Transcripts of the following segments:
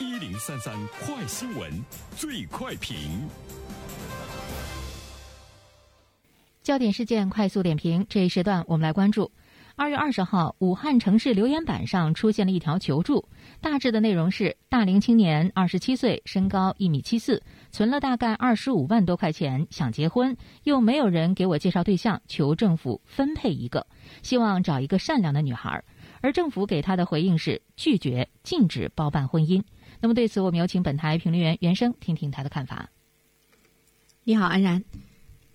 一零三三快新闻，最快评。焦点事件快速点评，这一时段我们来关注。二月二十号，武汉城市留言板上出现了一条求助，大致的内容是：大龄青年，二十七岁，身高一米七四，存了大概二十五万多块钱，想结婚，又没有人给我介绍对象，求政府分配一个，希望找一个善良的女孩。而政府给他的回应是拒绝，禁止包办婚姻。那么对此，我们有请本台评论员袁生听听他的看法。你好，安然，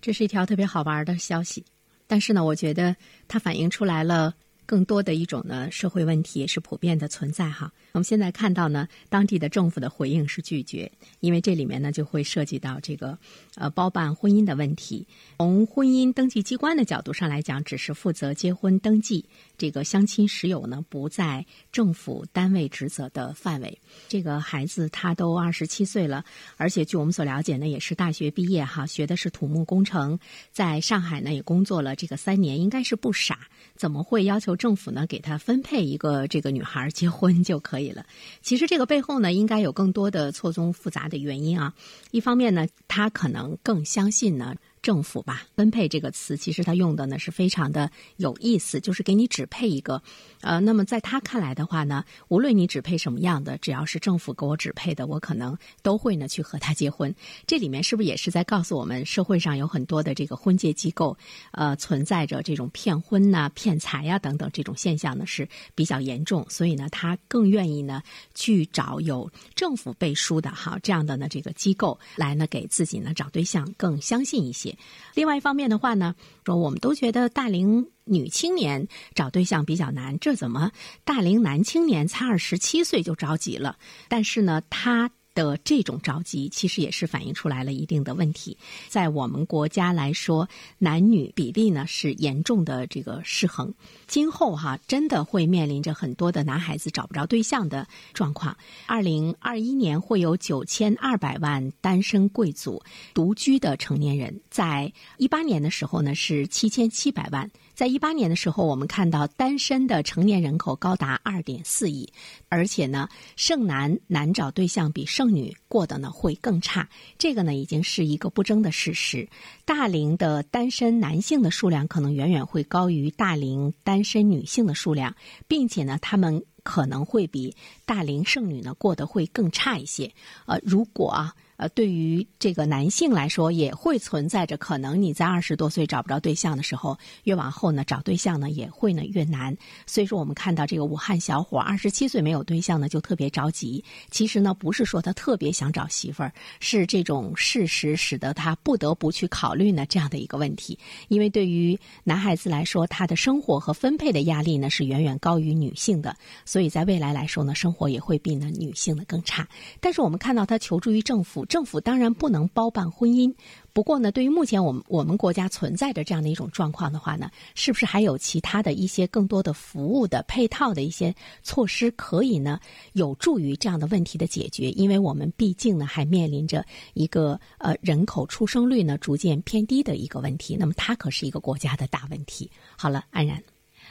这是一条特别好玩的消息。但是呢，我觉得它反映出来了更多的一种呢社会问题，也是普遍的存在哈。我们现在看到呢，当地的政府的回应是拒绝，因为这里面呢就会涉及到这个呃包办婚姻的问题。从婚姻登记机关的角度上来讲，只是负责结婚登记。这个相亲实友呢，不在政府单位职责的范围。这个孩子他都二十七岁了，而且据我们所了解呢，也是大学毕业哈，学的是土木工程，在上海呢也工作了这个三年，应该是不傻。怎么会要求政府呢给他分配一个这个女孩结婚就可以了？其实这个背后呢，应该有更多的错综复杂的原因啊。一方面呢，他可能更相信呢。政府吧，分配这个词，其实他用的呢是非常的有意思，就是给你指配一个，呃，那么在他看来的话呢，无论你指配什么样的，只要是政府给我指配的，我可能都会呢去和他结婚。这里面是不是也是在告诉我们，社会上有很多的这个婚介机构，呃，存在着这种骗婚呐、骗财呀等等这种现象呢是比较严重，所以呢，他更愿意呢去找有政府背书的哈这样的呢这个机构来呢给自己呢找对象更相信一些。另外一方面的话呢，说我们都觉得大龄女青年找对象比较难，这怎么大龄男青年才二十七岁就着急了？但是呢，他。的这种着急，其实也是反映出来了一定的问题。在我们国家来说，男女比例呢是严重的这个失衡。今后哈，真的会面临着很多的男孩子找不着对象的状况。二零二一年会有九千二百万单身贵族独居的成年人，在一八年的时候呢是七千七百万。在一八年的时候，我们看到单身的成年人口高达二点四亿，而且呢，剩男难找对象比剩女过得呢会更差，这个呢已经是一个不争的事实。大龄的单身男性的数量可能远远会高于大龄单身女性的数量，并且呢，他们可能会比大龄剩女呢过得会更差一些。呃，如果啊。呃，对于这个男性来说，也会存在着可能你在二十多岁找不着对象的时候，越往后呢找对象呢也会呢越难。所以说，我们看到这个武汉小伙二十七岁没有对象呢，就特别着急。其实呢，不是说他特别想找媳妇儿，是这种事实使得他不得不去考虑呢这样的一个问题。因为对于男孩子来说，他的生活和分配的压力呢是远远高于女性的，所以在未来来说呢，生活也会比呢女性的更差。但是我们看到他求助于政府。政府当然不能包办婚姻，不过呢，对于目前我们我们国家存在着这样的一种状况的话呢，是不是还有其他的一些更多的服务的配套的一些措施可以呢，有助于这样的问题的解决？因为我们毕竟呢，还面临着一个呃人口出生率呢逐渐偏低的一个问题，那么它可是一个国家的大问题。好了，安然，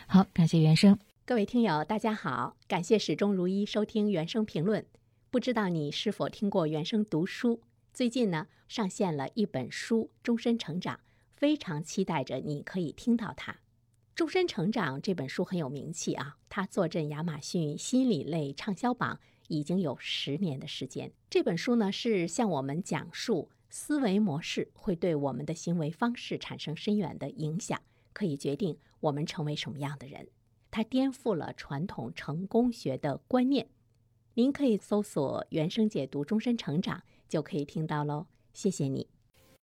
好，感谢原生，各位听友，大家好，感谢始终如一收听原声评论。不知道你是否听过原声读书？最近呢，上线了一本书《终身成长》，非常期待着你可以听到它。《终身成长》这本书很有名气啊，它坐镇亚马逊心理类畅销榜已经有十年的时间。这本书呢，是向我们讲述思维模式会对我们的行为方式产生深远的影响，可以决定我们成为什么样的人。它颠覆了传统成功学的观念。您可以搜索“原声解读终身成长”，就可以听到喽。谢谢你。